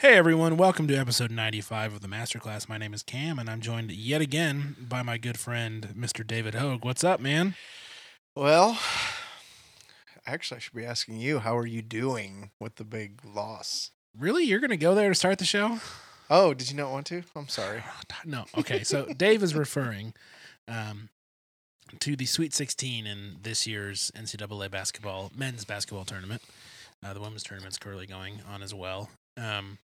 Hey everyone, welcome to episode 95 of the Masterclass. My name is Cam and I'm joined yet again by my good friend Mr. David Hogue. What's up, man? Well, actually, I should be asking you, how are you doing with the big loss? Really? You're going to go there to start the show? Oh, did you not want to? I'm sorry. No. Okay, so Dave is referring um, to the Sweet 16 in this year's NCAA basketball men's basketball tournament. Uh, the women's tournament's currently going on as well. Um,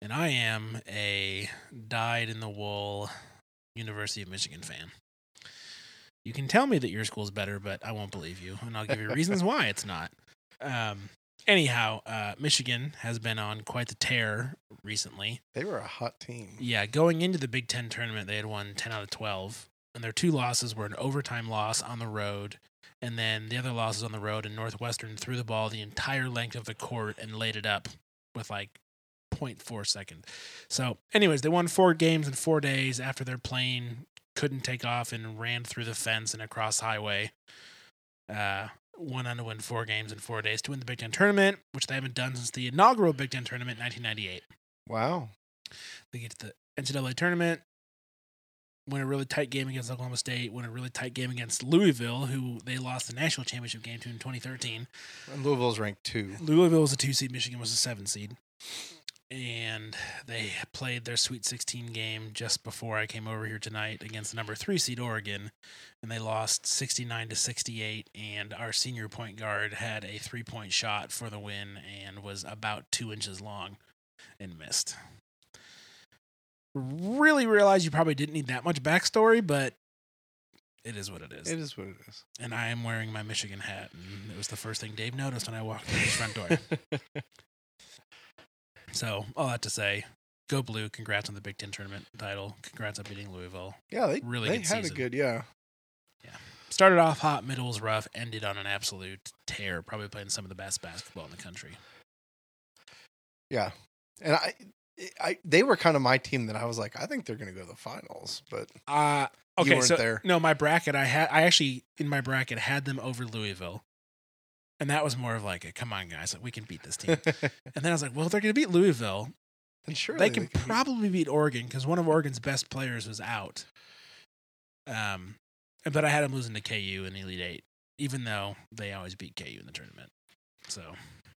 and I am a dyed in the wool University of Michigan fan. You can tell me that your school's better, but I won't believe you, and I'll give you reasons why it's not. Um, anyhow, uh, Michigan has been on quite the tear recently. They were a hot team. Yeah, going into the Big Ten tournament, they had won 10 out of 12. And their two losses were an overtime loss on the road. And then the other losses on the road, and Northwestern threw the ball the entire length of the court and laid it up with like 0.4 second. So, anyways, they won four games in four days after their plane couldn't take off and ran through the fence and across highway. Uh, went on to win four games in four days to win the Big Ten tournament, which they haven't done since the inaugural Big Ten tournament in 1998. Wow. They get to the NCAA tournament, win a really tight game against Oklahoma State, win a really tight game against Louisville, who they lost the national championship game to in 2013. And Louisville's ranked two. Louisville was a two seed, Michigan was a seven seed. And they played their Sweet 16 game just before I came over here tonight against the number three seed Oregon, and they lost 69 to 68. And our senior point guard had a three point shot for the win and was about two inches long and missed. Really realize you probably didn't need that much backstory, but it is what it is. It is what it is. And I am wearing my Michigan hat, and it was the first thing Dave noticed when I walked in his front door. So all that to say, go blue! Congrats on the Big Ten tournament title. Congrats on beating Louisville. yeah, they Really they had season. a good yeah. Yeah, started off hot, middle was rough, ended on an absolute tear. Probably playing some of the best basketball in the country. Yeah. And I I they were kind of my team that I was like, I think they're gonna go to the finals, but Uh okay, weren't so there. no, my bracket I had I actually in my bracket had them over Louisville. And that was more of like, a, come on, guys, we can beat this team. and then I was like, well, if they're going to beat Louisville. and surely they can beat- probably beat Oregon because one of Oregon's best players was out. Um, but I had them losing to KU in the Elite Eight, even though they always beat KU in the tournament. So,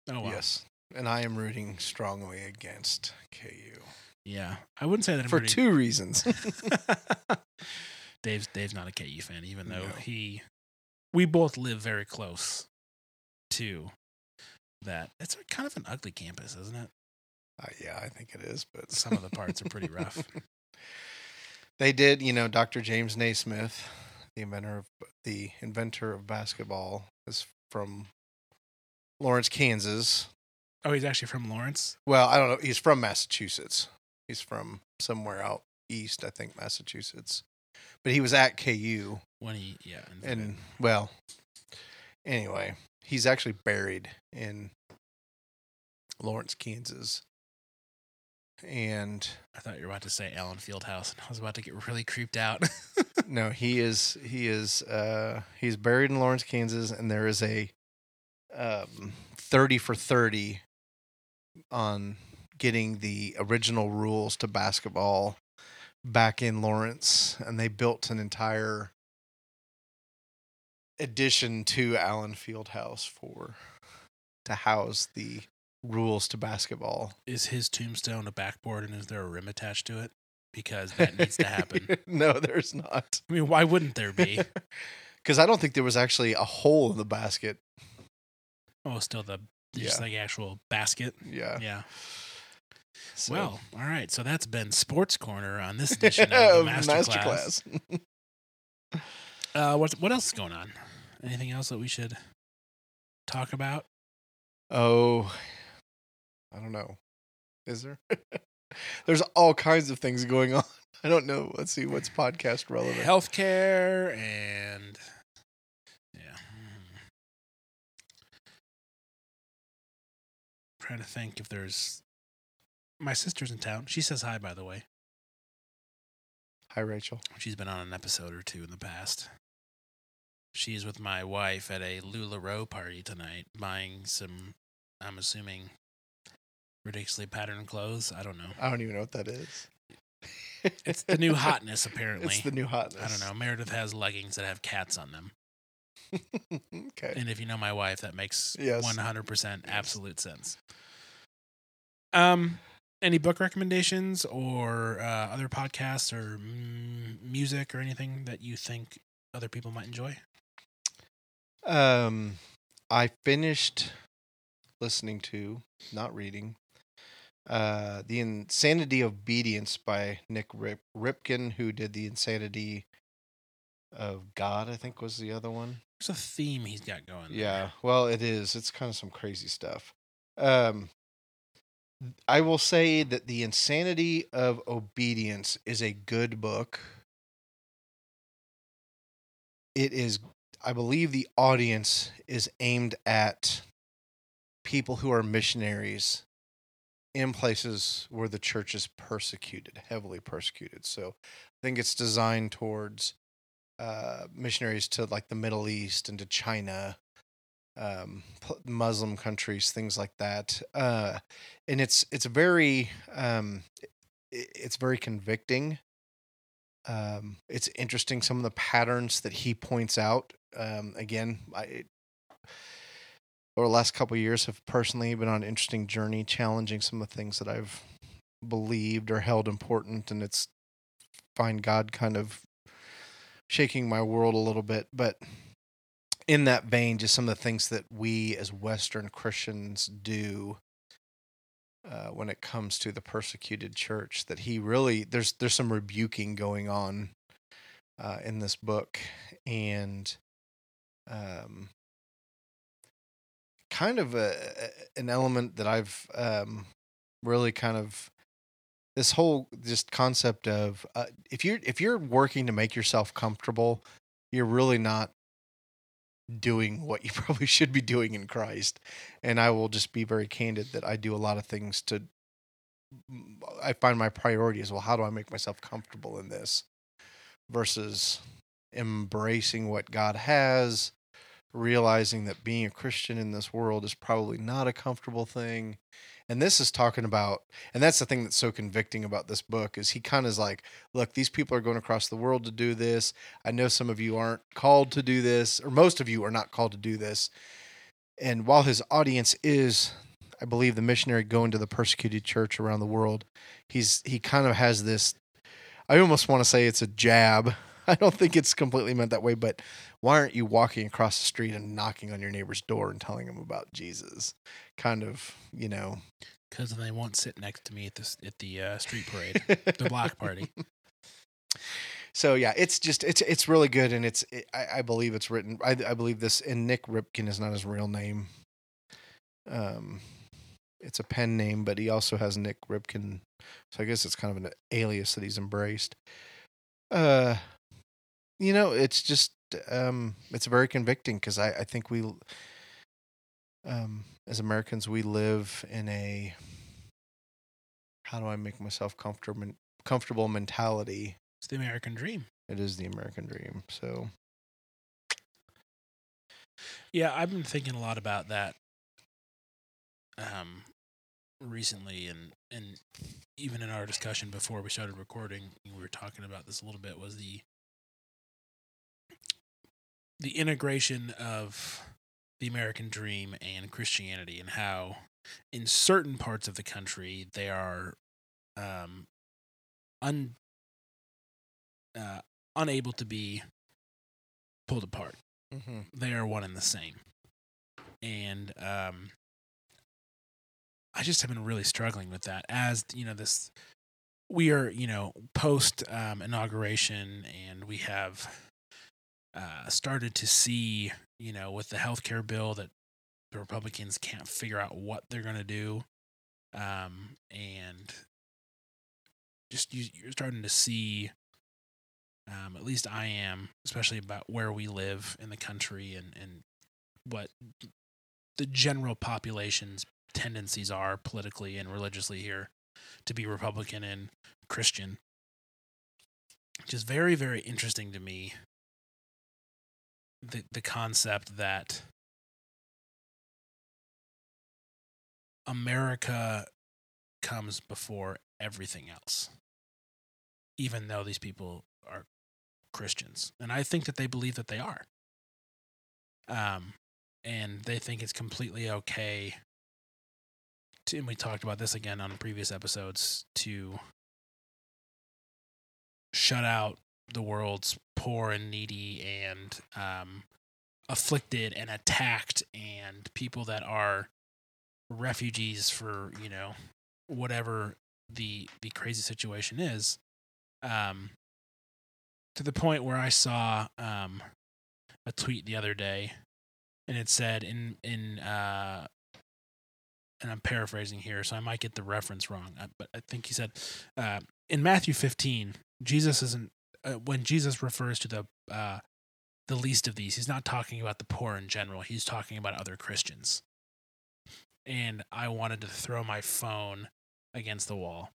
oh well. Yes. And I am rooting strongly against KU. Yeah, I wouldn't say that I'm For rooting- two reasons. Dave's Dave's not a KU fan, even though No. he, we both live very close to that. It's kind of an ugly campus, isn't it? Uh, yeah, I think it is, but Some of the parts are pretty rough. they did, you know, Dr. James Naismith, the inventor of the inventor of basketball, is from Lawrence, Kansas. Oh, he's actually from Lawrence. Well, I don't know. He's from Massachusetts. He's from somewhere out east, I think, Massachusetts. But he was at KU, When he, yeah, and well, anyway, he's actually buried in Lawrence, Kansas. And I thought you were about to say Allen Fieldhouse, and I was about to get really creeped out. no, he is he is uh he's buried in Lawrence, Kansas, and there is a um thirty for thirty on getting the original rules to basketball back in Lawrence, and they built an entire addition to Allen Fieldhouse for to house the rules to basketball. is his tombstone a backboard, and is there a rim attached to it? Because that needs to happen. no, there's not. I mean, why wouldn't there be? Because I don't think there was actually a hole in the basket. Oh, still the just Yeah. like actual basket. Yeah. Yeah. So- Well, all right. So that's been Sports Corner on this edition of the Masterclass. Uh, what what else is going on? Anything else that we should talk about? Oh, I don't know. Is there? There's all kinds of things going on. I don't know. Let's see what's podcast relevant. Healthcare and yeah. Hmm. Trying to think if there's. My sister's in town. She says hi, by the way. Hi, Rachel. She's been on an episode or two in the past. She's with my wife at a LuLaRoe party tonight, buying some, I'm assuming, ridiculously patterned clothes. I don't know. I don't even know what that is. It's the new hotness, apparently. It's the new hotness. I don't know. Meredith has leggings that have cats on them. okay. And if you know my wife, that makes Yes. 100% absolute sense. Um, any book recommendations or uh, other podcasts or mm, music or anything that you think other people might enjoy? Um, I finished listening to, not reading, uh, The Insanity of Obedience by Nik Rip- Ripken, who did The Insanity of God, I think was the other one. There's a theme he's got going. there. Yeah, well, it is. It's kind of some crazy stuff. Um, I will say that The Insanity of Obedience is a good book. It is, I believe, the audience is aimed at people who are missionaries in places where the church is persecuted, heavily persecuted. So I think it's designed towards uh, missionaries to like the Middle East and to China, um, Muslim countries, things like that. Uh, and it's it's very um, it's very convicting. Um, it's interesting some of the patterns that he points out. Um, again, I over the last couple years have personally been on an interesting journey, challenging some of the things that I've believed or held important, and it's find God kind of shaking my world a little bit. But in that vein, just some of the things that we as Western Christians do uh, when it comes to the persecuted church, that he really there's there's some rebuking going on uh, in this book, and um, kind of a an element that I've um, really kind of this whole just concept of uh, if you're if you're working to make yourself comfortable, you're really not doing what you probably should be doing in Christ. And I will just be very candid that I do a lot of things to I find my priority is well, how do I make myself comfortable in this versus embracing what God has, realizing that being a Christian in this world is probably not a comfortable thing. And this is talking about, and that's the thing that's so convicting about this book is he kind of is like, look, these people are going across the world to do this. I know some of you aren't called to do this, or most of you are not called to do this. And while his audience is, I believe, the missionary going to the persecuted church around the world, he's he kind of has this. I almost want to say it's a jab. I don't think it's completely meant that way, but why aren't you walking across the street and knocking on your neighbor's door and telling them about Jesus? Kind of, you know, Because they won't sit next to me at the at the uh, street parade, the block party. So yeah, it's just it's it's really good, and it's it, I, I believe it's written. I, I believe this, and Nik Ripken is not his real name. Um, it's a pen name, but he also has Nik Ripken, so I guess it's kind of an alias that he's embraced. Uh, you know, it's just um, it's very convicting because I I think we, um, as Americans, we live in a how do I make myself comfortable comfortable mentality It's the American dream. it is the American dream. So Yeah, I've been thinking a lot about that um recently and and even in our discussion before we started recording, we were talking about this a little bit was the the integration of the American dream and Christianity and how in certain parts of the country they are um un uh, unable to be pulled apart they are one and the same. And um I just have been really struggling with that as you know this we are, you know, post um inauguration and we have uh started to see, you know, with the healthcare bill that the Republicans can't figure out what they're going to do. Um and just you, you're starting to see um, at least I am, especially about where we live in the country and, and what the general population's tendencies are politically and religiously here to be Republican and Christian. Which is very, very interesting to me. The the concept that America comes before everything else. Even though these people are Christians. And I think that they believe that they are. Um, and they think it's completely okay. To, and we talked about this again on previous episodes to shut out the world's poor and needy and um, afflicted and attacked and people that are refugees for you know whatever the the crazy situation is um to the point where i saw um a tweet the other day and it said in in uh and i'm paraphrasing here so i might get the reference wrong uh, but i think he said uh in matthew 15 jesus isn't uh, when jesus refers to the uh the least of these he's not talking about the poor in general he's talking about other christians and I wanted to throw my phone against the wall.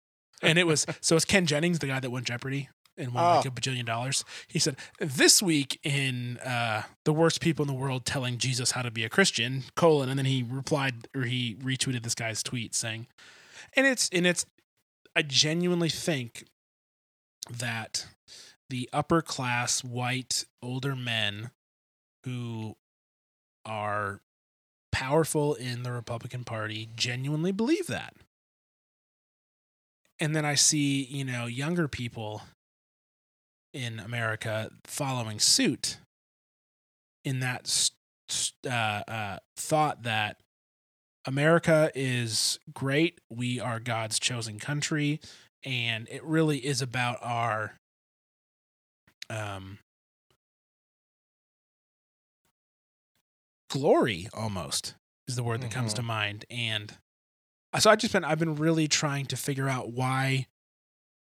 And it was so it's Ken Jennings, the guy that won Jeopardy and won like Oh. a bajillion dollars. He said, This week in uh the worst people in the world telling Jesus how to be a Christian, colon, and then he replied or he retweeted this guy's tweet saying and it's and it's I genuinely think that the upper class white older men who are powerful in the Republican Party genuinely believe that. And then I see, you know, younger people in America following suit in that uh, uh, thought that America is great. We are God's chosen country. And it really is about our um, glory almost is the word that comes to mind. And so I've just been i've been really trying to figure out why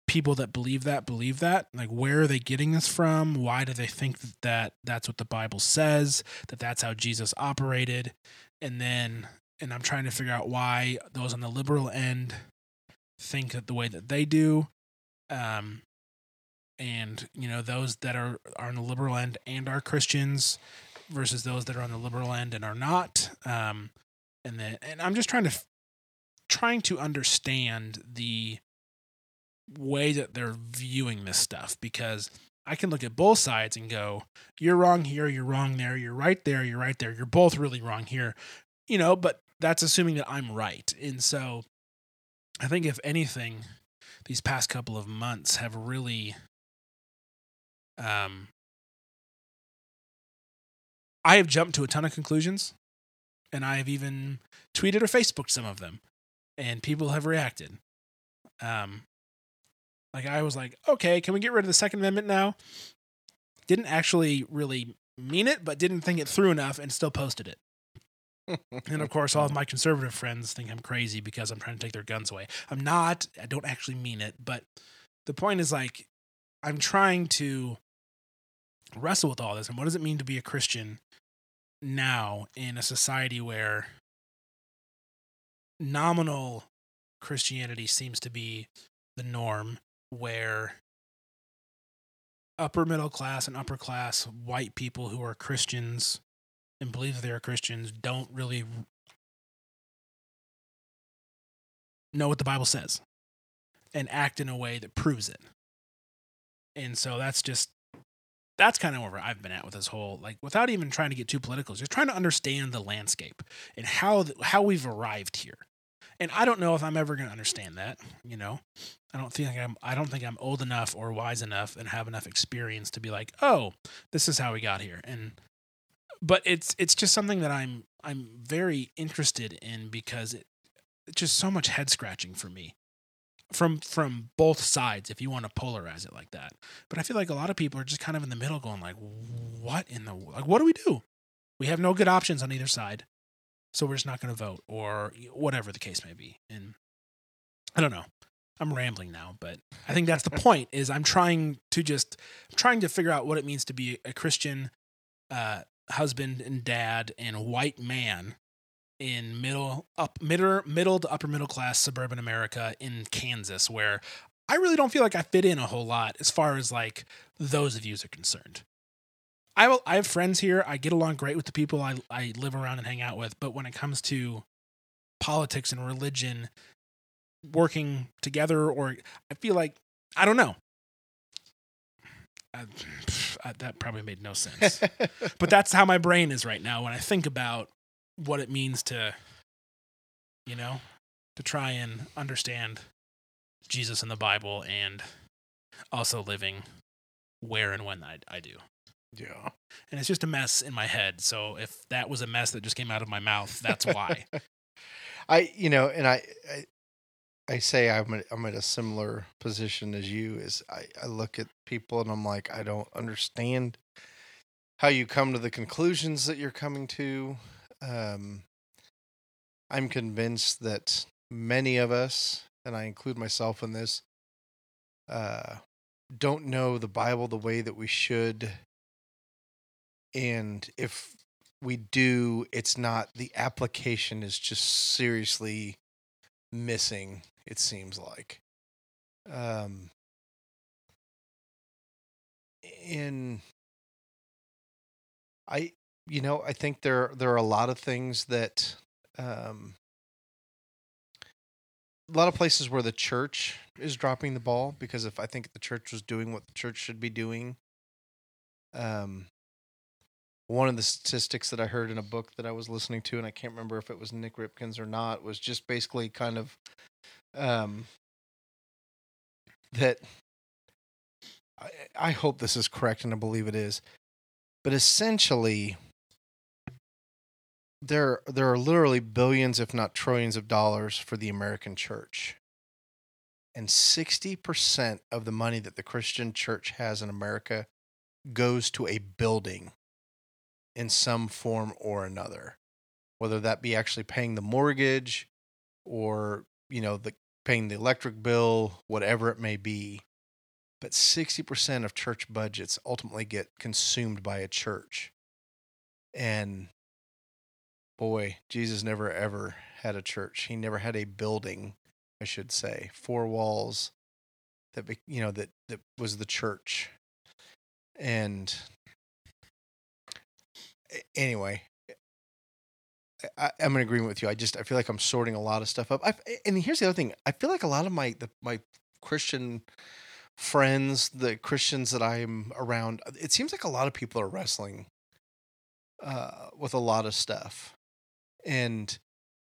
people that believe that believe that. Like where are they getting this from? Why do they think that, that that's what the bible says that that's how jesus operated? And then and i'm trying to figure out why those on the liberal end think that the way that they do. Um and you know those that are are on the liberal end and are christians versus those that are on the liberal end and are not. Um, and then, and I'm just trying to trying to understand the way that they're viewing this stuff because I can look at both sides and go, "You're wrong here. You're wrong there. You're right there. You're right there. You're both really wrong here." You know, but that's assuming that I'm right. And so, I think if anything, these past couple of months have really um I have jumped to a ton of conclusions, and I have even tweeted or Facebooked some of them, and people have reacted. Um, like I was like, okay, can we get rid of the Second Amendment now? Didn't actually really mean it, but didn't think it through enough, and still posted it. And of course, all of my conservative friends think I'm crazy because I'm trying to take their guns away. I'm not. I don't actually mean it, but the point is like, I'm trying to wrestle with all this and what does it mean to be a Christian now in a society where nominal Christianity seems to be the norm, where upper middle class and upper class white people who are Christians and believe they're Christians don't really know what the Bible says and act in a way that proves it. And so that's just that's kind of where I've been at with this whole like without even trying to get too political, just trying to understand the landscape and how th- how we've arrived here. And I don't know if I'm ever going to understand that, you know. I don't think I'm I don't think I'm old enough or wise enough and have enough experience to be like, "Oh, this is how we got here." And but it's it's just something that I'm I'm very interested in because it it's just so much head scratching for me from from both sides if you want to polarize it like that. But i feel like a lot of people are just kind of in the middle going like what in the like what do we do? We have no good options on either side so we're just not going to vote or whatever the case may be. And i don't know. I'm rambling now but i think that's the point is i'm trying to just I'm trying to figure out what it means to be a christian uh husband and dad and white man in middle up middle middle to upper middle class suburban America in Kansas where I really don't feel like I fit in a whole lot as far as like those views are concerned. I will I have friends here. I get along great with the people I I live around and hang out with, but when it comes to politics and religion, working together or I feel like I don't know. Uh, I, I, that probably made no sense. but that's how my brain is right now when I think about what it means to you know, to try and understand Jesus in the Bible and also living where and when I, I do. yeah. And it's just a mess in my head. So if that was a mess that just came out of my mouth, that's why. I you know, and I I, I say I'm a, I'm at a similar position as you. Is I I look at people and I'm like I don't understand how you come to the conclusions that you're coming to. Um, I'm convinced that many of us, and I include myself in this, uh, don't know the Bible the way that we should. And if we do, it's not the application is just seriously missing, it seems like. Um, in I you know, I think there there are a lot of things that um a lot of places where the church is dropping the ball because if I think the church was doing what the church should be doing, um, one of the statistics that I heard in a book that I was listening to, and I can't remember if it was Nik Ripken's or not, was just basically kind of um, that I, I hope this is correct and I believe it is, but essentially there there are literally billions if not trillions of dollars for the American church. And 60% of the money that the Christian church has in America goes to a building in some form or another. Whether that be actually paying the mortgage or, you know, the paying the electric bill, whatever it may be. But 60% of church budgets ultimately get consumed by a church. And boy, Jesus never ever had a church. He never had a building, I should say, four walls that you know that that was the church. And anyway, I, I'm in agreement with you. I just I feel like I'm sorting a lot of stuff up. I, and here's the other thing: I feel like a lot of my the, my Christian friends, the Christians that I'm around, it seems like a lot of people are wrestling uh, with a lot of stuff and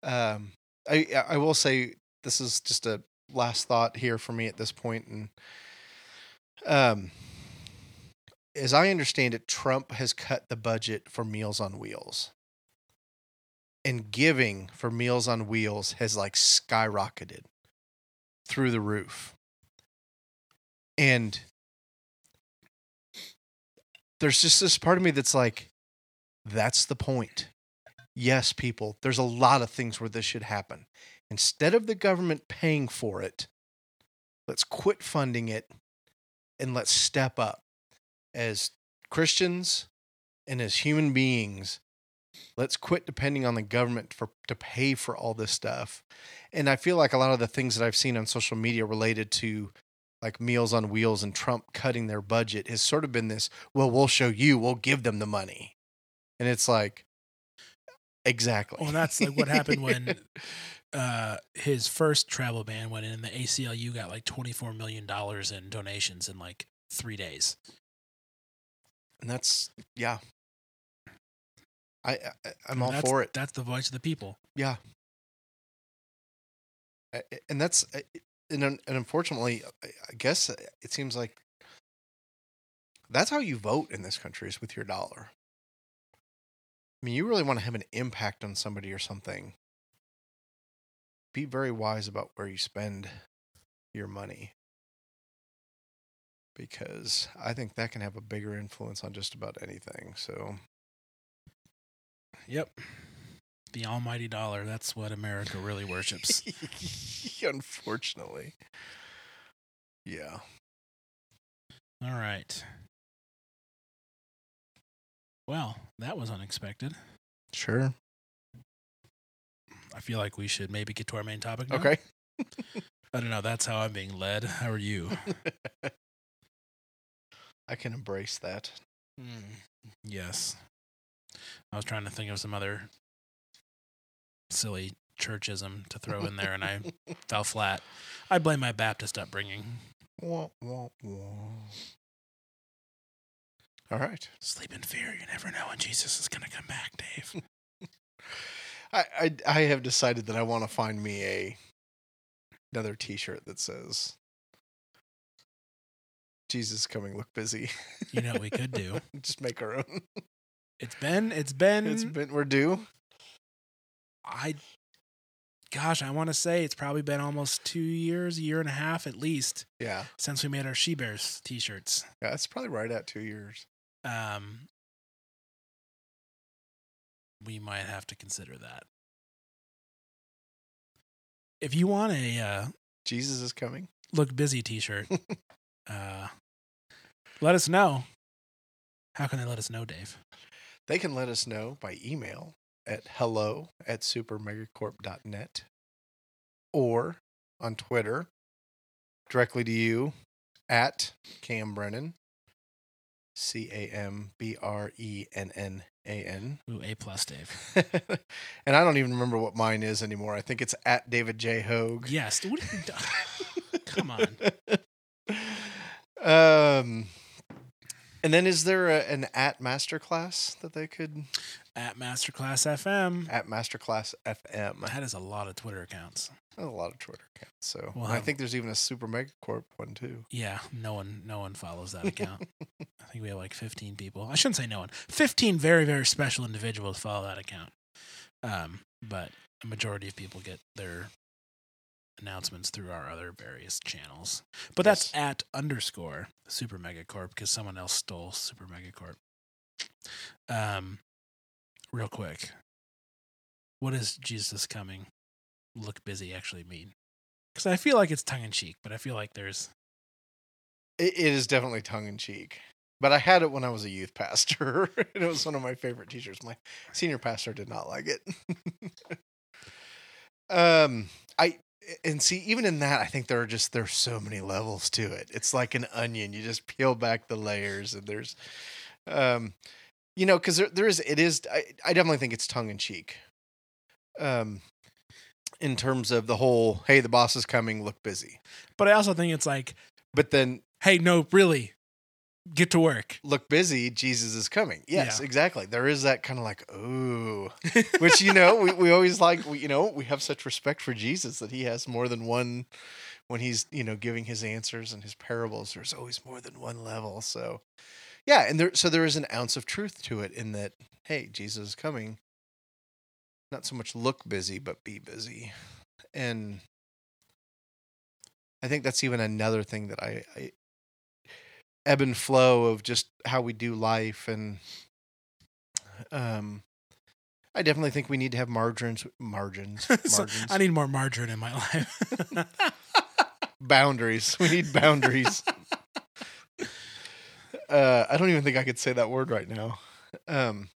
um, I I will say this is just a last thought here for me at this point, and um, as I understand it, Trump has cut the budget for Meals on Wheels, and giving for Meals on Wheels has like skyrocketed through the roof, and there's just this part of me that's like, that's the point yes, people, there's a lot of things where this should happen. Instead of the government paying for it, let's quit funding it and let's step up as Christians and as human beings. Let's quit depending on the government for to pay for all this stuff. And I feel like a lot of the things that I've seen on social media related to like Meals on Wheels and Trump cutting their budget has sort of been this, well, we'll show you, we'll give them the money. And it's like, Exactly. Well, that's like what happened when uh, his first travel ban went in, and the ACLU got like twenty four million dollars in donations in like three days. and that's yeah. I, I I'm And all that's, for it. That's the voice of the people. Yeah. And that's and, and unfortunately, I guess it seems like that's how you vote in this country is with your dollar. I mean, you really want to have an impact on somebody or something. Be very wise about where you spend your money. Because I think that can have a bigger influence on just about anything. So, Yep. The almighty dollar. That's what America really worships. unfortunately. Yeah. All right. Well, that was unexpected. Sure. I feel like we should maybe get to our main topic. Now. Okay. I don't know. That's how I'm being led. How are you? I can embrace that. Hmm. Yes. I was trying to think of some other silly churchism to throw in there, and I fell flat. I blame my Baptist upbringing. Wah, wah, wah. All right. Sleep in fear. You never know when Jesus is gonna come back, Dave. I, I I have decided that I want to find me a another T-shirt that says "Jesus coming, look busy." You know what we could do? Just make our own. It's been it's been It's been we're due. I gosh, I want to say it's probably been almost two years, a year and a half at least, Yeah, since we made our She Bears t-shirts. yeah, it's probably right at two years. Um, we might have to consider that. If you want a uh, Jesus is coming. look busy T-shirt, uh, let us know. How can they let us know, Dave? They can let us know by email at hello at supermegacorp.net or on Twitter directly to you at Cam Brennan, C A M B R E N N A N. Ooh, A plus, Dave. And I don't even remember what mine is anymore. I think it's at David J. Hogue. Yes. What have you done? Come on. Um, and then is there a, an at masterclass that they could At Masterclass FM. at masterclass FM? That is a lot of Twitter accounts. A lot of Twitter accounts. So We'll I think there's even a Super Megacorp one too. Yeah, no one, no one follows that account. I think we have like 15 people. I shouldn't say no one. 15 very, very special individuals follow that account. Um, but a majority of people get their announcements through our other various channels. But that's at underscore Super Megacorp because someone else stole Super Megacorp. Um, real quick, what does Jesus coming, look busy actually mean? Because I feel like it's tongue in cheek, but I feel like there's It, it is definitely tongue in cheek. But I had it when I was a youth pastor, and it was one of my favorite teachers. My senior pastor did not like it. um, I and see even in that, I think there are just there's so many levels to it. It's like an onion. You just peel back the layers, and there's, um, you know, because there there is it is. I, I definitely think it's tongue in cheek. Um, in terms of the whole, hey, the boss is coming, look busy. But I also think it's like, But then hey, no, really, get to work. look busy, Jesus is coming. Yes, Yeah. exactly. There is that kind of like, ooh, which, you know, we, we always like, we, you know, we have such respect for Jesus that he has more than one, when he's, you know, giving his answers and his parables, there's always more than one level. So, yeah. And there, so there is an ounce of truth to it in that, hey, Jesus is coming. Not so much look busy, but be busy. And I think that's even another thing that I, I ebb and flow of just how we do life and um I definitely think we need to have margins margins So, I need more margarine in my life. boundaries. We need boundaries. uh I don't even think I could say that word right now. Um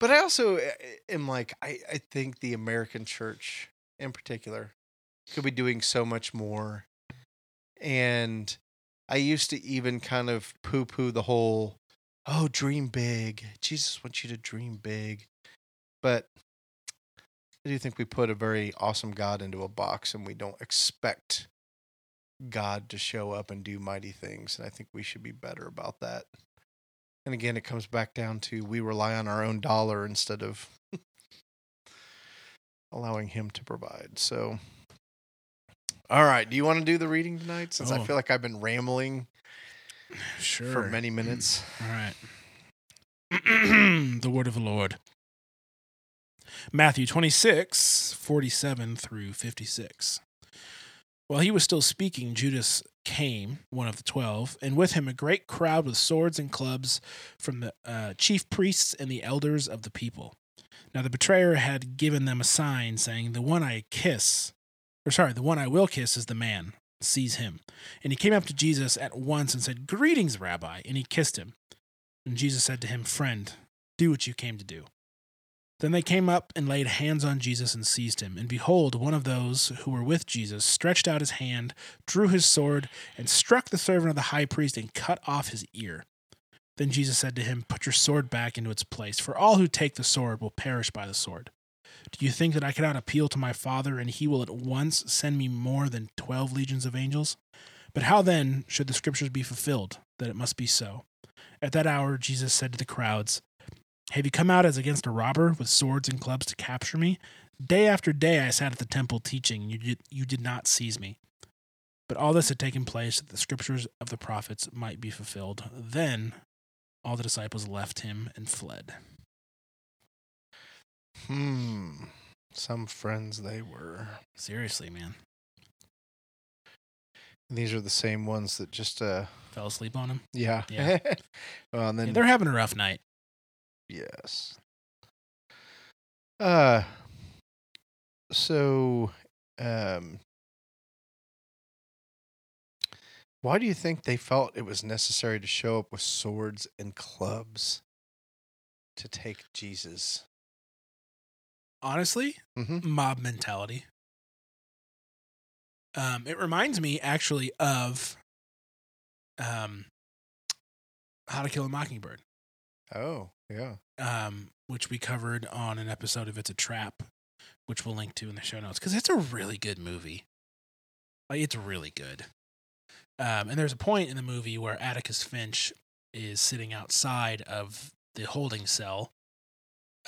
but I also uh, am like I I think the American church in particular could be doing so much more and I used to even kind of poo poo the whole, oh, dream big. Jesus wants you to dream big. But I do think we put a very awesome God into a box and we don't expect God to show up and do mighty things. And I think we should be better about that. And again, it comes back down to we rely on our own dollar instead of allowing Him to provide. So. All right. Do you want to do the reading tonight? Since I Oh. feel like I've been rambling sure. for many minutes. All right. the word of the Lord. Matthew 26, 47 through 56. While he was still speaking, Judas came, one of the twelve, and with him a great crowd with swords and clubs from the uh, chief priests and the elders of the people. Now the betrayer had given them a sign, saying, The one I kiss, or sorry, the one I will kiss is the man. Seize him. And he came up to Jesus at once and said, Greetings, Rabbi. And he kissed him. And Jesus said to him, Friend, do what you came to do. Then they came up and laid hands on Jesus and seized him. And behold, one of those who were with Jesus stretched out his hand, drew his sword, and struck the servant of the high priest and cut off his ear. Then Jesus said to him, Put your sword back into its place, for all who take the sword will perish by the sword. Do you think that I cannot appeal to my Father, and he will at once send me more than twelve legions of angels? But how then should the scriptures be fulfilled, that it must be so? At that hour, Jesus said to the crowds, Have you come out as against a robber with swords and clubs to capture me? Day after day I sat at the temple teaching, and you did, you did not seize me. But all this had taken place that the scriptures of the prophets might be fulfilled. Then all the disciples left him and fled. Hmm. Some friends they were. Seriously, man. These are the same ones that just uh Fell asleep on him. yeah. Yeah. well, and then Yeah, they're having a rough night. yes. Uh so um why do you think they felt it was necessary to show up with swords and clubs to take Jesus? Honestly, Mhm. mob mentality. Um, it reminds me actually of um, How to Kill a Mockingbird, Oh, yeah. um, which we covered on an episode of It's a Trap, which we'll link to in the show notes because it's a really good movie. Like it's really good. Um, and there's a point in the movie where Atticus Finch is sitting outside of the holding cell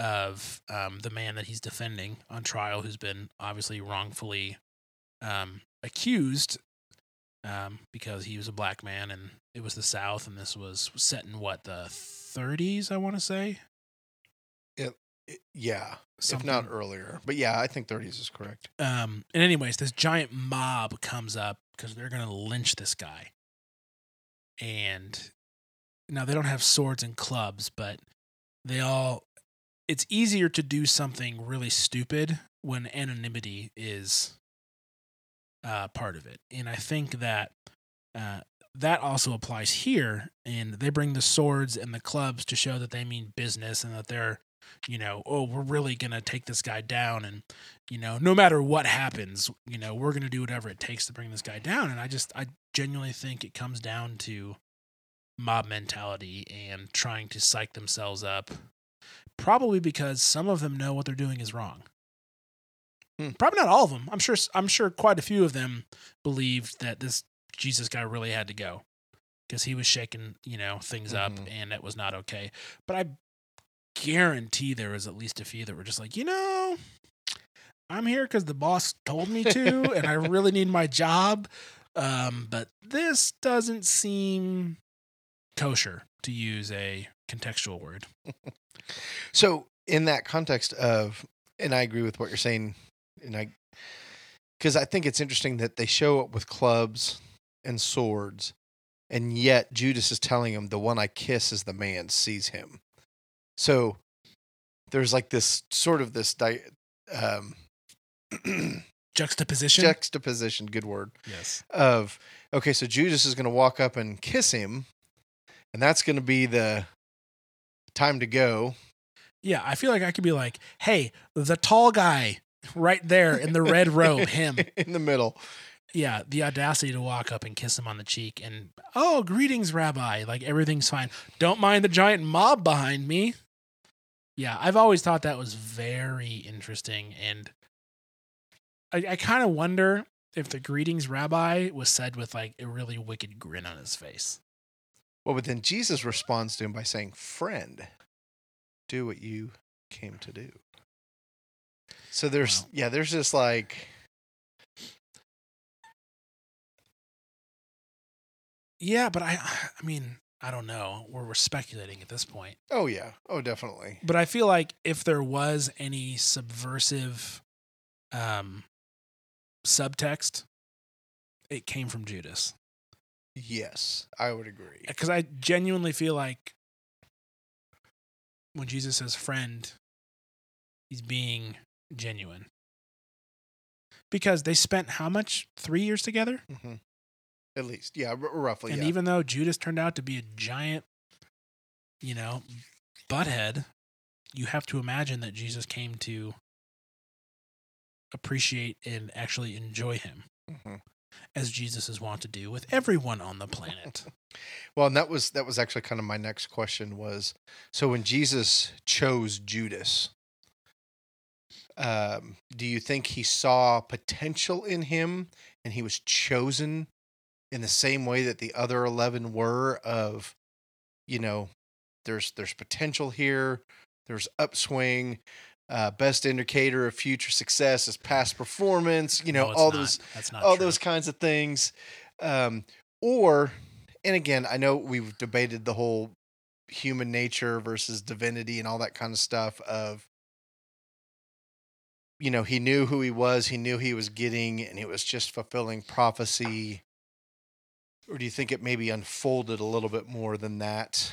of um, the man that he's defending on trial, who's been obviously wrongfully um, accused um, because he was a black man and it was the South, and this was set in what the 30s, I want to say. It- yeah, Something. if not earlier. But yeah, I think 30s is correct. um and anyways this giant mob comes up because they're gonna lynch this guy and now they don't have swords and clubs but they all it's easier to do something really stupid when anonymity is uh part of it and i think that uh that also applies here and they bring the swords and the clubs to show that they mean business and that they're you know oh we're really gonna take this guy down and you know, no matter what happens, you know, we're going to do whatever it takes to bring this guy down. And I just, I genuinely think it comes down to mob mentality and trying to psych themselves up. Probably because some of them know what they're doing is wrong. Hmm. Probably not all of them. I'm sure, I'm sure quite a few of them believed that this Jesus guy really had to go because he was shaking, you know, things up Mhm. and it was not okay. But I guarantee there was at least a few that were just like, you know, I'm here because the boss told me to, and I really need my job. Um, but this doesn't seem kosher to use a contextual word. So, in that context of, and I agree with what you're saying, and I, because I think it's interesting that they show up with clubs and swords, and yet Judas is telling him the one I kiss is the man, seize him. So, there's like this sort of this di- um, Juxtaposition. juxtaposition, good word, yes. of okay, so Judas is going to walk up and kiss him, and that's going to be the time to go. Yeah, I feel like I could be like, "Hey, the tall guy right there in the red robe, him." in the middle. Yeah, the audacity to walk up and kiss him on the cheek and, "Oh, greetings, Rabbi." Like everything's fine. Don't mind the giant mob behind me. Yeah, I've always thought that was very interesting, and I, I kind of wonder if the greetings, Rabbi, was said with like a really wicked grin on his face. Well, but then Jesus responds to him by saying, Friend, do what you came to do. So there's, Wow. yeah, there's just like, Yeah, but I, I mean, I don't know. We're, we're speculating at this point. oh, yeah, oh, definitely. But I feel like if there was any subversive um, subtext, it came from Judas. Yes, I would agree. Because I genuinely feel like when Jesus says friend, he's being genuine. Because they spent how much? Three years together? hmm At least, yeah, r- roughly. and yeah. even though Judas turned out to be a giant, you know, butthead, you have to imagine that Jesus came to appreciate and actually enjoy him, Mhm. As Jesus is wont to do with everyone on the planet. Well, and that was that was actually kind of my next question was so when Jesus chose Judas, Um, do you think he saw potential in him and he was chosen in the same way that the other 11 were of you know there's there's potential here there's upswing uh, best indicator of future success is past performance you know No, all not. those all true. those kinds of things um, or and again i know we've debated the whole human nature versus divinity and all that kind of stuff of you know he knew who he was he knew he was getting and it was just fulfilling prophecy or do you think it maybe unfolded a little bit more than that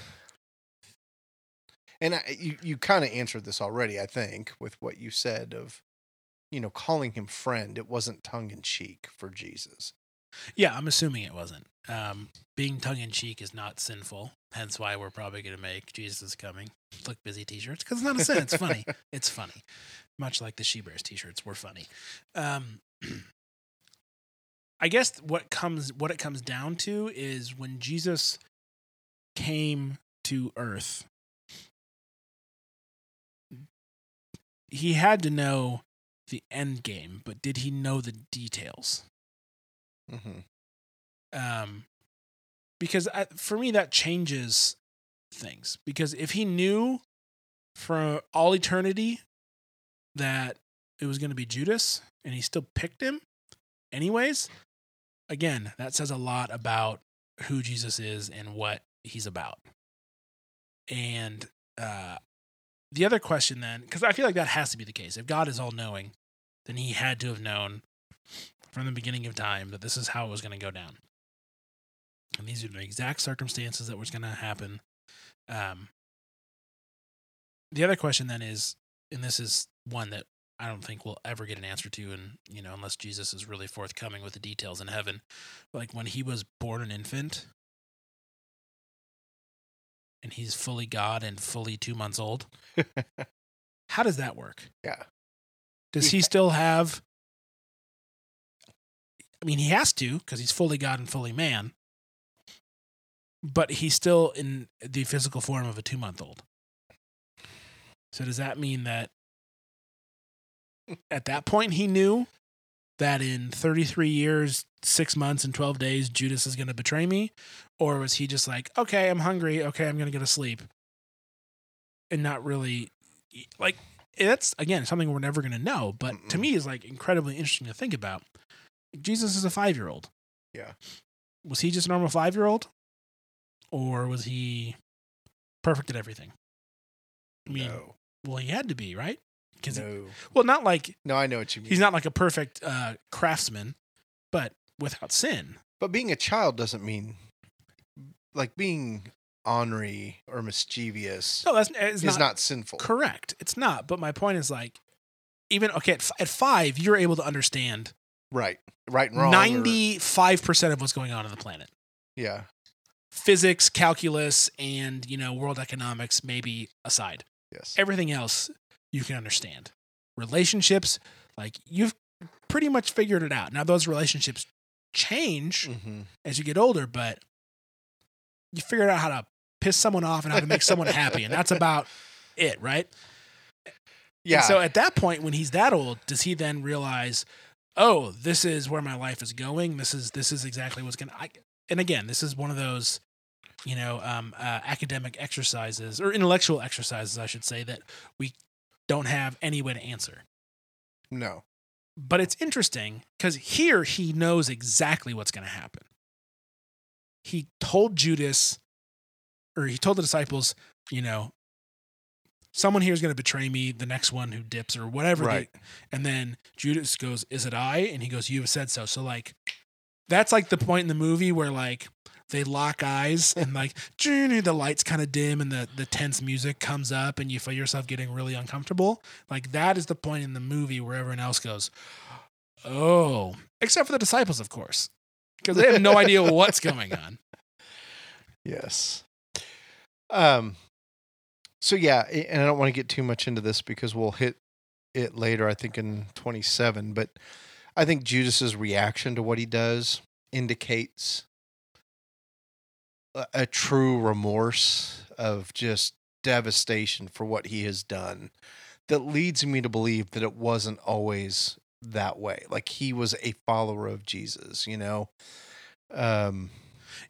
and I, you, you kind of answered this already i think with what you said of you know calling him friend it wasn't tongue-in-cheek for jesus Yeah, I'm assuming it wasn't. Um, being tongue in cheek is not sinful. Hence why we're probably going to make Jesus is coming. Look busy t-shirts because it's not a sin. It's funny. it's funny. Much like the She Bears t-shirts, we're funny. Um, I guess what comes what it comes down to is when Jesus came to earth, he had to know the end game, but did he know the details? mm-hmm. um, because I, for me that changes things. Because if he knew for all eternity that it was going to be Judas, and he still picked him, anyways, again, that says a lot about who Jesus is and what he's about. And uh, the other question then, because I feel like that has to be the case. If God is all knowing, then he had to have known from the beginning of time that this is how it was going to go down. And these are the exact circumstances that was going to happen. Um, the other question then is, and this is one that I don't think we'll ever get an answer to, and you know, unless Jesus is really forthcoming with the details in heaven, like when he was born an infant, and he's fully God and fully two months old. How does that work? yeah Does he still have? I mean, he has to because he's fully God and fully man. But he's still in the physical form of a two-month-old. So does that mean that at that point he knew that in 33 years, six months, and 12 days, Judas is going to betray me? Or was he just like, okay, I'm hungry. Okay, I'm going to go to sleep? And not really, like, that's, again, something we're never going to know. But to Mm-mm. me, is like incredibly interesting to think about. Jesus is a five year old. Yeah. Was he just a normal five year old? Or was he perfect at everything? I mean, no well, he had to be, right? Because no well, not like no i know what you mean he's not like a perfect uh, craftsman, but without sin. But being a child doesn't mean like being ornery or mischievous No, that's it's is not, not, sinful. correct. It's not. But my point is like, even okay, at, f- at five, you're able to understand Right. Right and wrong. ninety five percent of what's going on on the planet. yeah. Physics, calculus, and you know world economics, maybe aside. Yes. Everything else you can understand. Relationships, like you've pretty much figured it out. Now those relationships change hmm as you get older, but you figured out how to piss someone off and how to make someone happy, and that's about it, right? Yeah. And so at that point, when he's that old, does he then realize, oh, this is where my life is going? This is this is exactly what's gonna. I, and again, this is one of those, you know, um, uh, academic exercises or intellectual exercises, I should say, that we don't have any way to answer. no. But it's interesting because here he knows exactly what's going to happen. He told Judas, or he told the disciples, you know, someone here is going to betray me, the next one who dips or whatever. Right. and then Judas goes, Is it I? And he goes, You have said so. So, like, that's like the point in the movie where, like, they lock eyes and, like, the lights kind of dim and the, the tense music comes up and you feel yourself getting really uncomfortable. Like, that is the point in the movie where everyone else goes, Oh, except for the disciples, of course, because they have no idea what's going on. Yes. Um. So yeah, and I don't want to get too much into this because we'll hit it later. I think in twenty seven, but I think Judas's reaction to what he does indicates a, true remorse of just devastation for what he has done. that leads me to believe that it wasn't always that way. Like he was a follower of Jesus, you know. Um,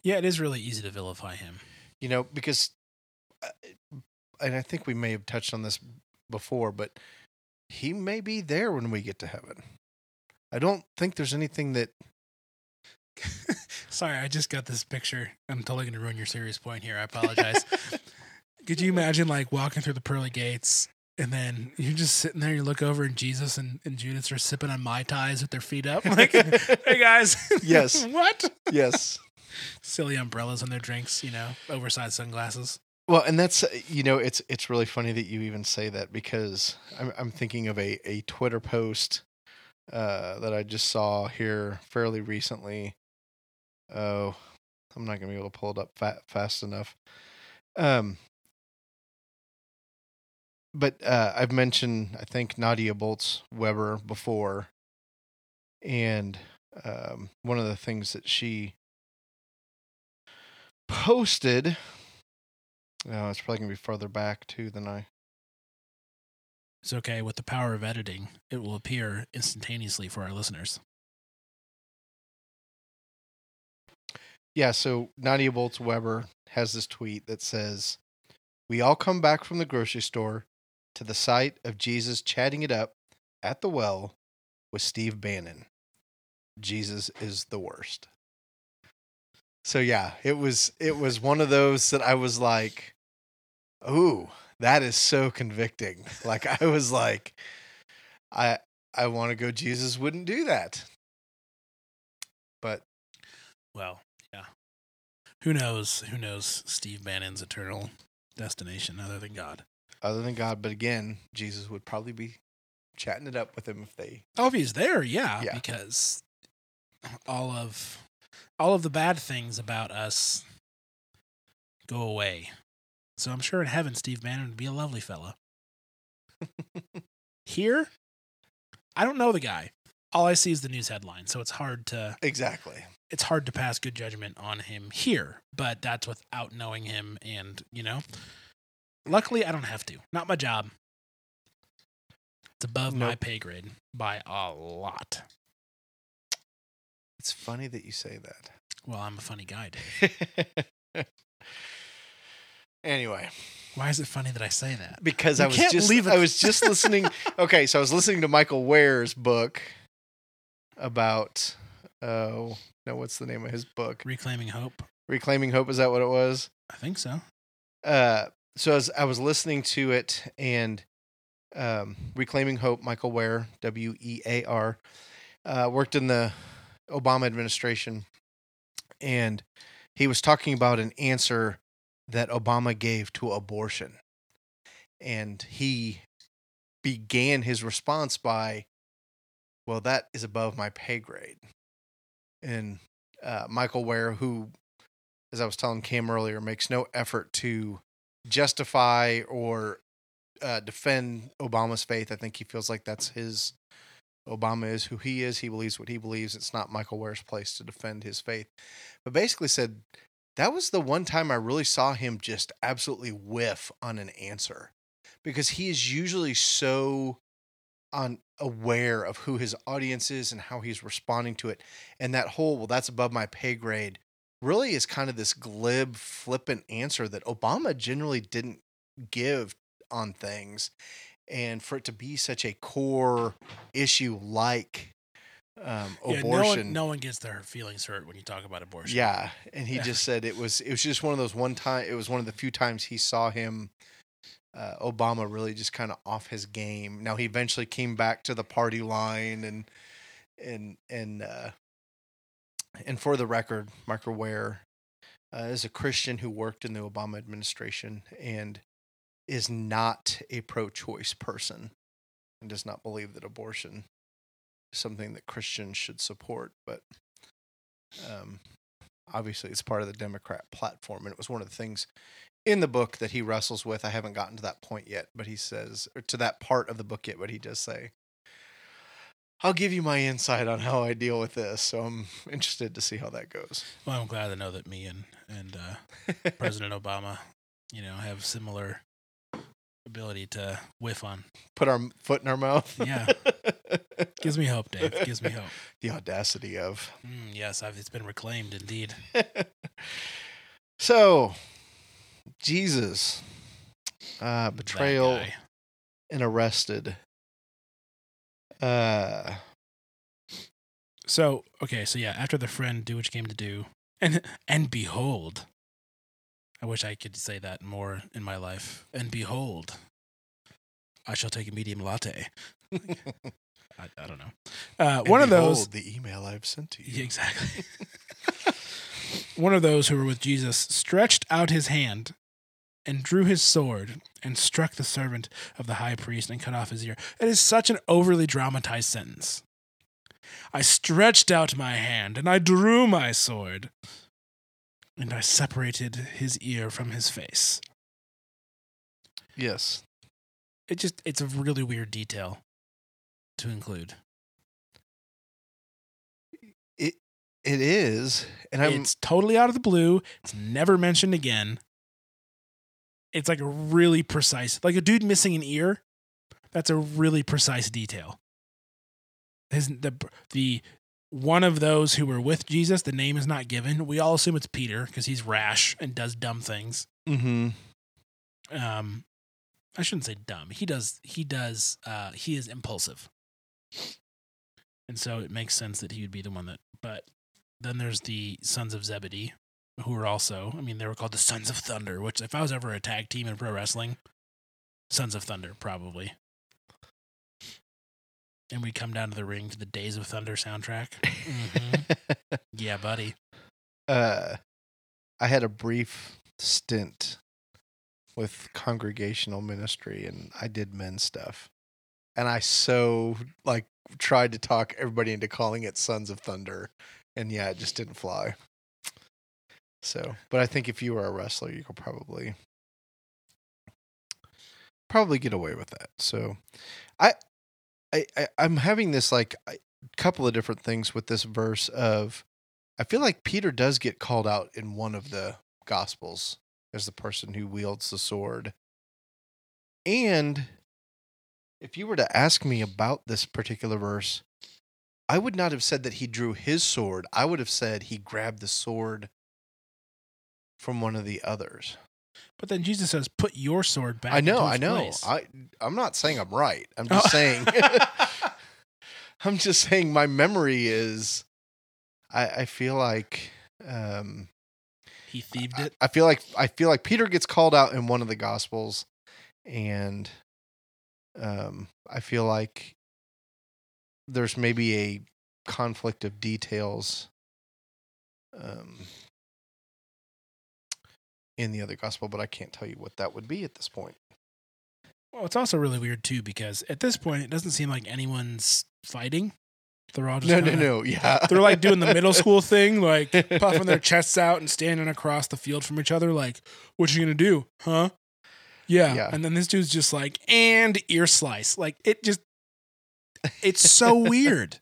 Yeah, it is really easy to vilify him. you know, because, uh, and I think we may have touched on this before, but he may be there when we get to heaven. I don't think there's anything that Sorry, I just got this picture. I'm totally going to ruin your serious point here. I apologize. Could you imagine like walking through the pearly gates and then you're just sitting there, you look over and Jesus and, and Judas are sipping on Mai Tais with their feet up? Like, hey guys. Yes. what? yes. Silly umbrellas on their drinks, you know, oversized sunglasses. Well, and that's uh, you know it's it's really funny that you even say that because I'm I'm thinking of a a Twitter post uh, that I just saw here fairly recently. Oh, I'm not gonna be able to pull it up fa- fast enough. Um, but uh, I've mentioned I think Nadia Bolts Weber before, and um, one of the things that she posted no, it's probably gonna be further back too than I. It's okay. With the power of editing, it will appear instantaneously for our listeners. Yeah, so Nadia Bolz-Weber has this tweet that says, "We all come back from the grocery store to the sight of Jesus chatting it up at the well with Steve Bannon. Jesus is the worst." So yeah, it was it was one of those that I was like, "Ooh, that is so convicting." Like I was like, I I want to go Jesus wouldn't do that. But Well. Who knows? Who knows Steve Bannon's eternal destination other than God? other than God, but again, Jesus would probably be chatting it up with him if they Oh, if he's there, yeah, Yeah. because all of all of the bad things about us go away. So I'm sure in heaven, Steve Bannon would be a lovely fella. Here, I don't know the guy. All I see is the news headline, so it's hard to Exactly. it's hard to pass good judgment on him here. But that's without knowing him, and you know, luckily I don't have to. Not my job. It's above my pay grade by a lot. It's funny that you say that. Well, I'm a funny guy, Dave. anyway, Why is it funny that I say that? because You I was just I was just listening. Okay, so I was listening to Michael Wear's book about oh no, what's the name of his book? Reclaiming hope. Reclaiming Hope. Is that what it was? I think so. uh, so as I was listening to it and um, Reclaiming Hope, Michael Wear, W E A R, uh, worked in the Obama administration, and he was talking about an answer that Obama gave to abortion, and he began his response by, "Well, that is above my pay grade," and uh, Michael Wear, who as I was telling Cam earlier, makes no effort to justify or uh, defend Obama's faith. I think he feels like that's his. Obama is who he is. He believes what he believes. It's not Michael Wear's place to defend his faith. But basically said that was the one time I really saw him just absolutely whiff on an answer because he is usually so on aware of who his audience is and how he's responding to it. And that whole, well, that's above my pay grade really is kind of this glib, flippant answer that Obama generally didn't give on things. And for it to be such a core issue like um, Yeah, abortion. no one, no one gets their feelings hurt when you talk about abortion. Yeah, and he just said it was it was just one of those one time. It was one of the few times he saw him, uh, Obama, really just kind of off his game. Now he eventually came back to the party line and and and uh, and for the record, Michael Wear uh, is a Christian who worked in the Obama administration and is not a pro-choice person and does not believe that abortion is something that Christians should support, but. Um, obviously it's part of the Democrat platform, and it was one of the things in the book that he wrestles with. I haven't gotten to that point yet, but he says, or to that part of the book yet, but he does say, "I'll give you my insight on how I deal with this." So I'm interested to see how that goes. Well, I'm glad to know that me and and uh, President Obama, you know, have similar ability to whiff on. Put our foot in our mouth. Yeah. Gives me hope, Dave. Gives me hope. the audacity of. Mm, yes, I've, it's been reclaimed indeed. so, Jesus, uh, betrayal and arrested. Uh, So okay, so yeah, after the friend do what you came to do, and and behold, I wish I could say that more in my life. And behold, I shall take a medium latte. I, I don't know. Uh, one of those, The email I've sent to Yeah, you. exactly. one of those who were with Jesus stretched out his hand and drew his sword and struck the servant of the high priest and cut off his ear. It is such an overly dramatized sentence. I stretched out my hand and I drew my sword and I separated his ear from his face. Yes. It just, it's a really weird detail to include. It it is, and I'm it's totally out of the blue. It's never mentioned again. It's like a really precise, like a dude missing an ear. That's a really precise detail. His the the one of those who were with Jesus, the name is not given. We all assume it's Peter because he's rash and does dumb things. Mm-hmm. Um, I shouldn't say dumb. He does. He does. Uh, he is impulsive, and so it makes sense that he would be the one that. But then there's the sons of Zebedee, who are also. I mean, they were called the Sons of Thunder. Which, if I was ever a tag team in pro wrestling, Sons of Thunder probably. And we come down to the ring to the Days of Thunder soundtrack. Mhm. yeah, buddy. uh, I had a brief stint with congregational ministry, and I did men's stuff, and I so like tried to talk everybody into calling it Sons of Thunder, and yeah, it just didn't fly. So, but I think if you were a wrestler, you could probably probably get away with that. So, I, I, I I'm having this like a couple of different things with this verse of I feel like Peter does get called out in one of the gospels as the person who wields the sword. And if you were to ask me about this particular verse, I would not have said that he drew his sword. I would have said he grabbed the sword from one of the others. But then Jesus says, "Put your sword back." I know, I know. place." I I'm not saying I'm right. I'm just Oh. saying I'm just saying my memory is I I feel like um he thieved I, it. I feel like I feel like Peter gets called out in one of the gospels and um I feel like there's maybe a conflict of details um in the other gospel but I can't tell you what that would be at this point. Well, it's also really weird too because at this point it doesn't seem like anyone's fighting. They're all just No, no, kinda- no. Yeah. They're like doing the middle school thing, like puffing their chests out and standing across the field from each other, like, "What you gonna do, huh?" Yeah. Yeah. And then this dude's just like, "And ear slice." Like it just, it's so weird.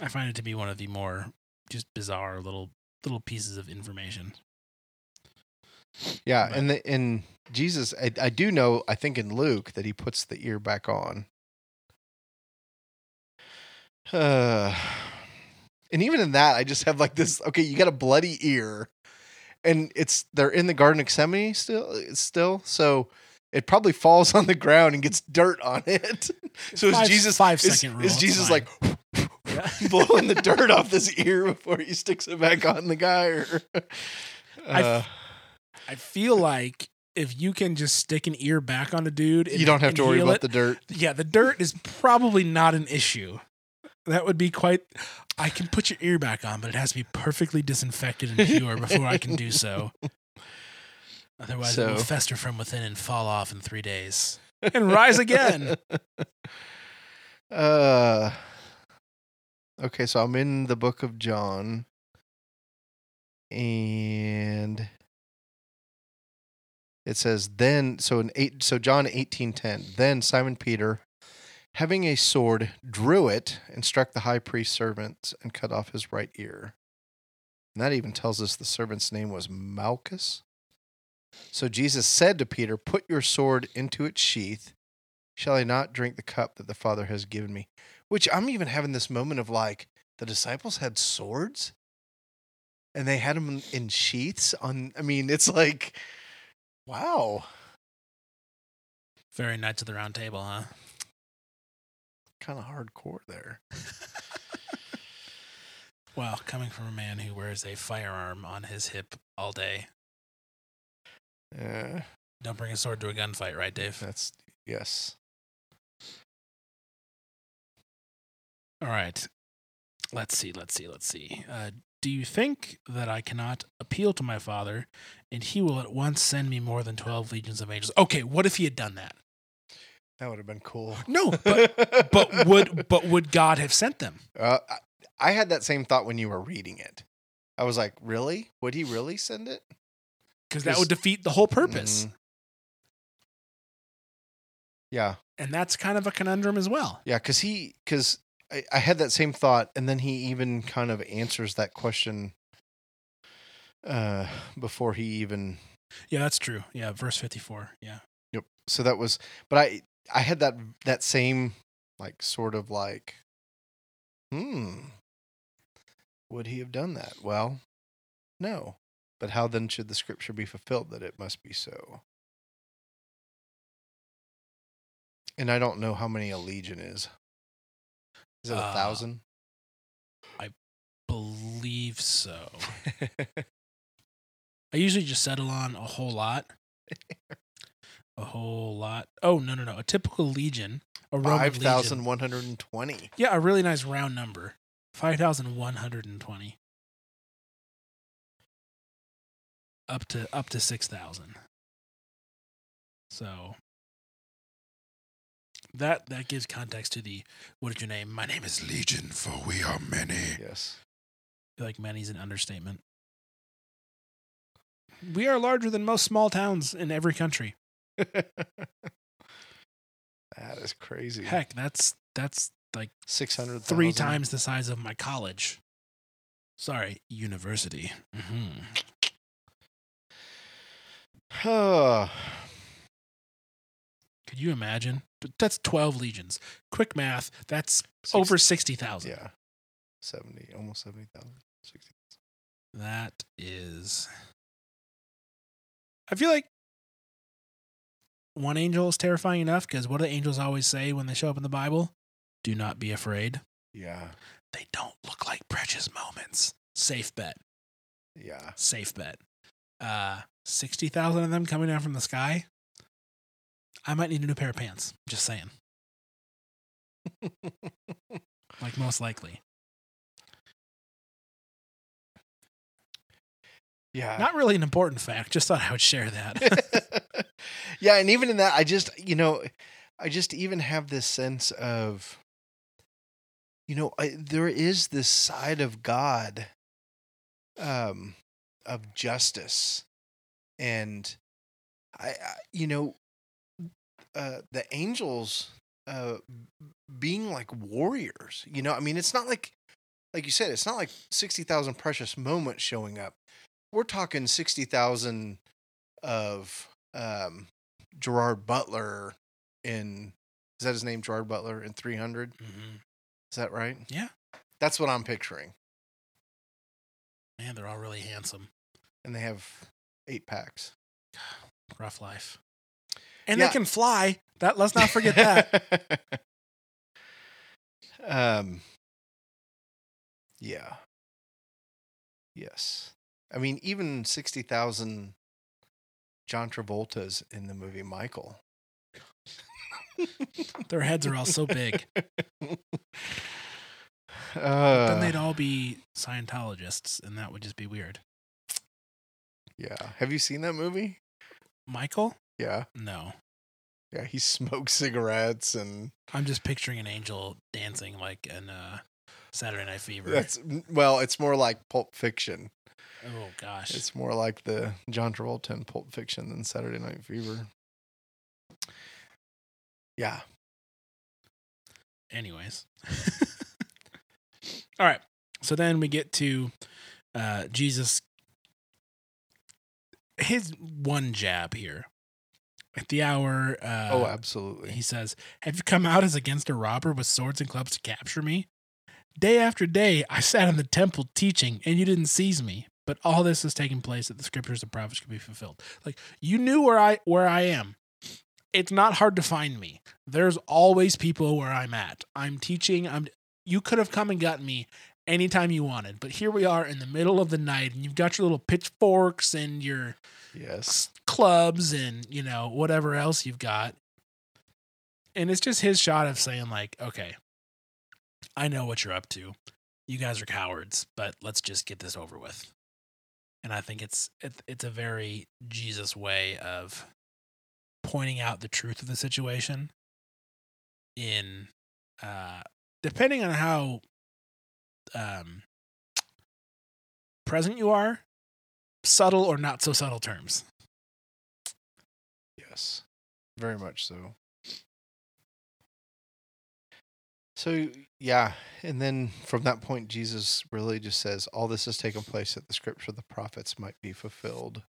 I find it to be one of the more just bizarre little little pieces of information. Yeah, But- and the, and Jesus, I, I do know. I think in Luke that he puts the ear back on. Uh, and even in that, I just have like this. Okay, you got a bloody ear, and it's they're in the Garden of Gethsemane still. Still, so it probably falls on the ground and gets dirt on it. so is Jesus five is, rule, is Jesus like Yeah. blowing the dirt off this ear before he sticks it back on the guy? Or I uh, I feel like if you can just stick an ear back on a dude, and, you don't have to worry about it, the dirt. Yeah, the dirt is probably not an issue. That would be quite. I can put your ear back on, but it has to be perfectly disinfected and pure before I can do so. Otherwise, it will fester from within and fall off in three days and rise again. Uh Okay, so I'm in the book of John and it says then so in 8 so John 18:10 then Simon Peter having a sword drew it and struck the high priest's servant and cut off his right ear. And that even tells us the servant's name was Malchus. So Jesus said to Peter, Put your sword into its sheath. Shall I not drink the cup that the Father has given me? Which I'm even having this moment of like, the disciples had swords and they had them in sheaths on. I mean, it's like, wow. Very Knights of the Round Table, huh? Kind of hardcore there. Well, coming from a man who wears a firearm on his hip all day, Yeah. don't bring a sword to a gunfight, right, Dave? that's, yes. All right. Let's see. Let's see. Let's see. Uh, do you think that I cannot appeal to my father, and he will at once send me more than twelve legions of angels? Okay. What if he had done that? That would have been cool. No, but but would but would God have sent them? Uh, I, had that same thought when you were reading it. I was like, really? Would he really send it? Because that would defeat the whole purpose, Mhm. Yeah. and that's kind of a conundrum as well. Yeah. Cause he, cause I, I had that same thought. And then he even kind of answers that question uh, before he even, Yeah, that's true. Yeah, verse fifty-four. Yeah. yep. So that was, but I, I had that, that same like sort of like, hmm, would he have done that? Well, no. But how then should the scripture be fulfilled that it must be so? And I don't know how many a legion is. Is it a Uh, thousand? Believe so. I usually just settle on a whole lot. A whole lot. Oh no no no! A typical legion, a Roman Five thousand one hundred and twenty. Yeah, a really nice round number. Five thousand one hundred and twenty. Up to up to six thousand. So that that gives context to the what is your name? My name is Legion, for we are many. Yes. I feel like many's an understatement. We are larger than most small towns in every country. that is crazy. Heck, that's that's like six hundred three times the size of my college. Sorry, university. hmm Oh, Could you imagine? But That's 12 legions. Quick math, that's over 60,000. Yeah, seventy, almost seventy thousand. Sixty. That is. I feel like one angel is terrifying enough because what do the angels always say when they show up in the Bible? Do not be afraid. Yeah, They don't look like precious moments. Safe bet. yeah. Safe bet. Uh, 60,000 of them coming down from the sky. I might need a new pair of pants. Just saying. Like, most likely. yeah. Not really an important fact. Just thought I would share that. yeah, and even in that, I just you know, I just even have this sense of, you know, I, there is this side of God, um, of justice, and I, I you know, uh, the angels, uh, being like warriors. You know, I mean, it's not like, like you said, it's not like sixty thousand precious moments showing up. We're talking sixty thousand of um, Gerard Butler in is that his name Gerard Butler in 300 hmm is that right Yeah. that's what I'm picturing Man, they're all really handsome. and they have eight packs Rough life. And Yeah. they can fly. That let's not forget that. um yeah yes I mean even 60,000 John Travolta's in the movie Michael Their heads are all so big. uh, then they'd all be Scientologists, and that would just be weird. yeah have you seen that movie Michael? Yeah No. Yeah, he smokes cigarettes and I'm just picturing an angel dancing like in uh, Saturday Night Fever. that's well, it's more like Pulp Fiction. oh gosh. It's more like the John Travolta in Pulp Fiction than Saturday Night Fever. Yeah. Anyways. All right. So then we get to uh, Jesus his one jab here at the hour. Uh, oh, absolutely. He says, Have you come out as against a robber with swords and clubs to capture me? Day after day, I sat in the temple teaching, and you didn't seize me. But all this is taking place that the scriptures and prophets could be fulfilled. Like you knew where I where I am. It's not hard to find me. There's always people where I'm at. I'm teaching. I'm. You could have come and gotten me anytime you wanted, but here we are in the middle of the night, and you've got your little pitchforks and your yes. clubs and you know whatever else you've got. And it's just his shot of saying like okay i know what you're up to. You guys are cowards but let's just get this over with. And i think it's it's a very jesus way of pointing out the truth of the situation in uh depending on how um present you are subtle or not so subtle terms Yes, very much so. So yeah, and then from that point, Jesus really just says, "All this has taken place that the scripture of the prophets might be fulfilled."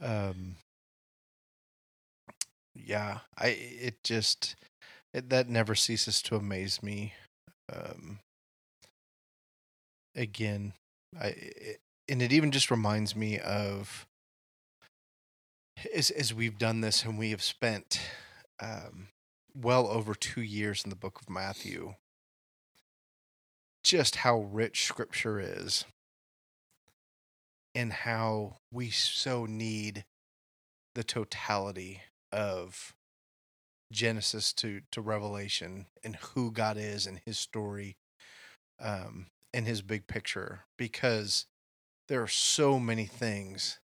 Um, yeah, I it just it, that never ceases to amaze me. Um, again, I it, and it even just reminds me of as as we've done this and we have spent um, well over two years in the book of Matthew, just how rich Scripture is, and how we so need the totality of Genesis to to Revelation and who God is and His story, um, and His big picture, because there are so many things,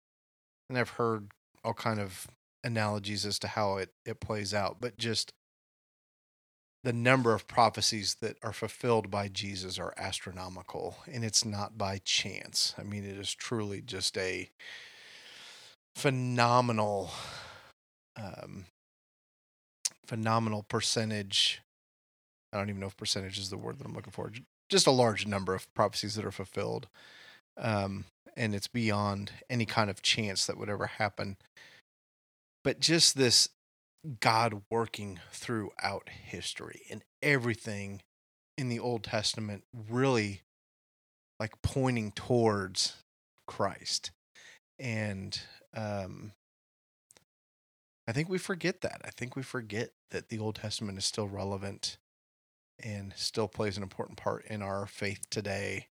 and I've heard all kind of analogies as to how it it plays out, but just the number of prophecies that are fulfilled by Jesus are astronomical, and it's not by chance. I mean, it is truly just a phenomenal, um, phenomenal percentage. I don't even know if percentage is the word that I'm looking for. Just a large number of prophecies that are fulfilled. Um, and it's beyond any kind of chance that would ever happen. But just this God working throughout history and everything in the Old Testament really like pointing towards Christ. And um, I think we forget that. I think we forget that the Old Testament is still relevant and still plays an important part in our faith today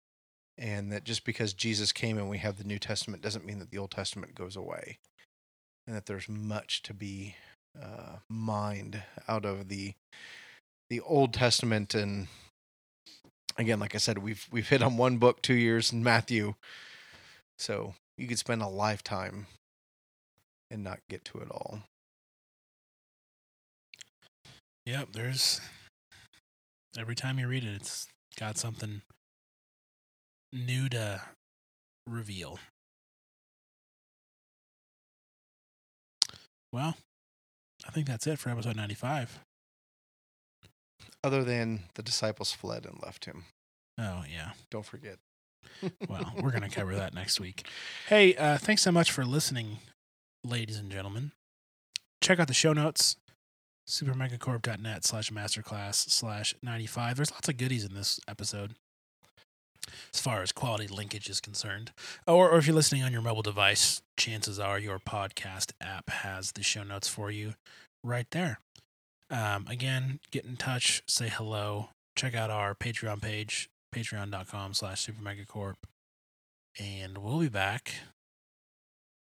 and that just because Jesus came and we have the New Testament doesn't mean that the Old Testament goes away, and that there's much to be uh, mined out of the the Old Testament. And again, like I said, we've we've hit on one book two years in Matthew, so you could spend a lifetime and not get to it all. Yep, there's every time you read it, it's got something new to reveal. Well, I think that's it for episode 95. Other than the disciples fled and left him. Oh, yeah. Don't forget. well, we're going to cover that next week. Hey, uh, thanks so much for listening, ladies and gentlemen. Check out the show notes supermegacorp.net slash masterclass slash 95. There's lots of goodies in this episode as far as quality linkage is concerned. Or, or if you're listening on your mobile device, chances are your podcast app has the show notes for you right there. Um, again, get in touch, say hello, check out our Patreon page, patreon.com slash supermegacorp. And we'll be back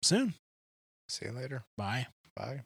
soon. See you later. Bye. Bye.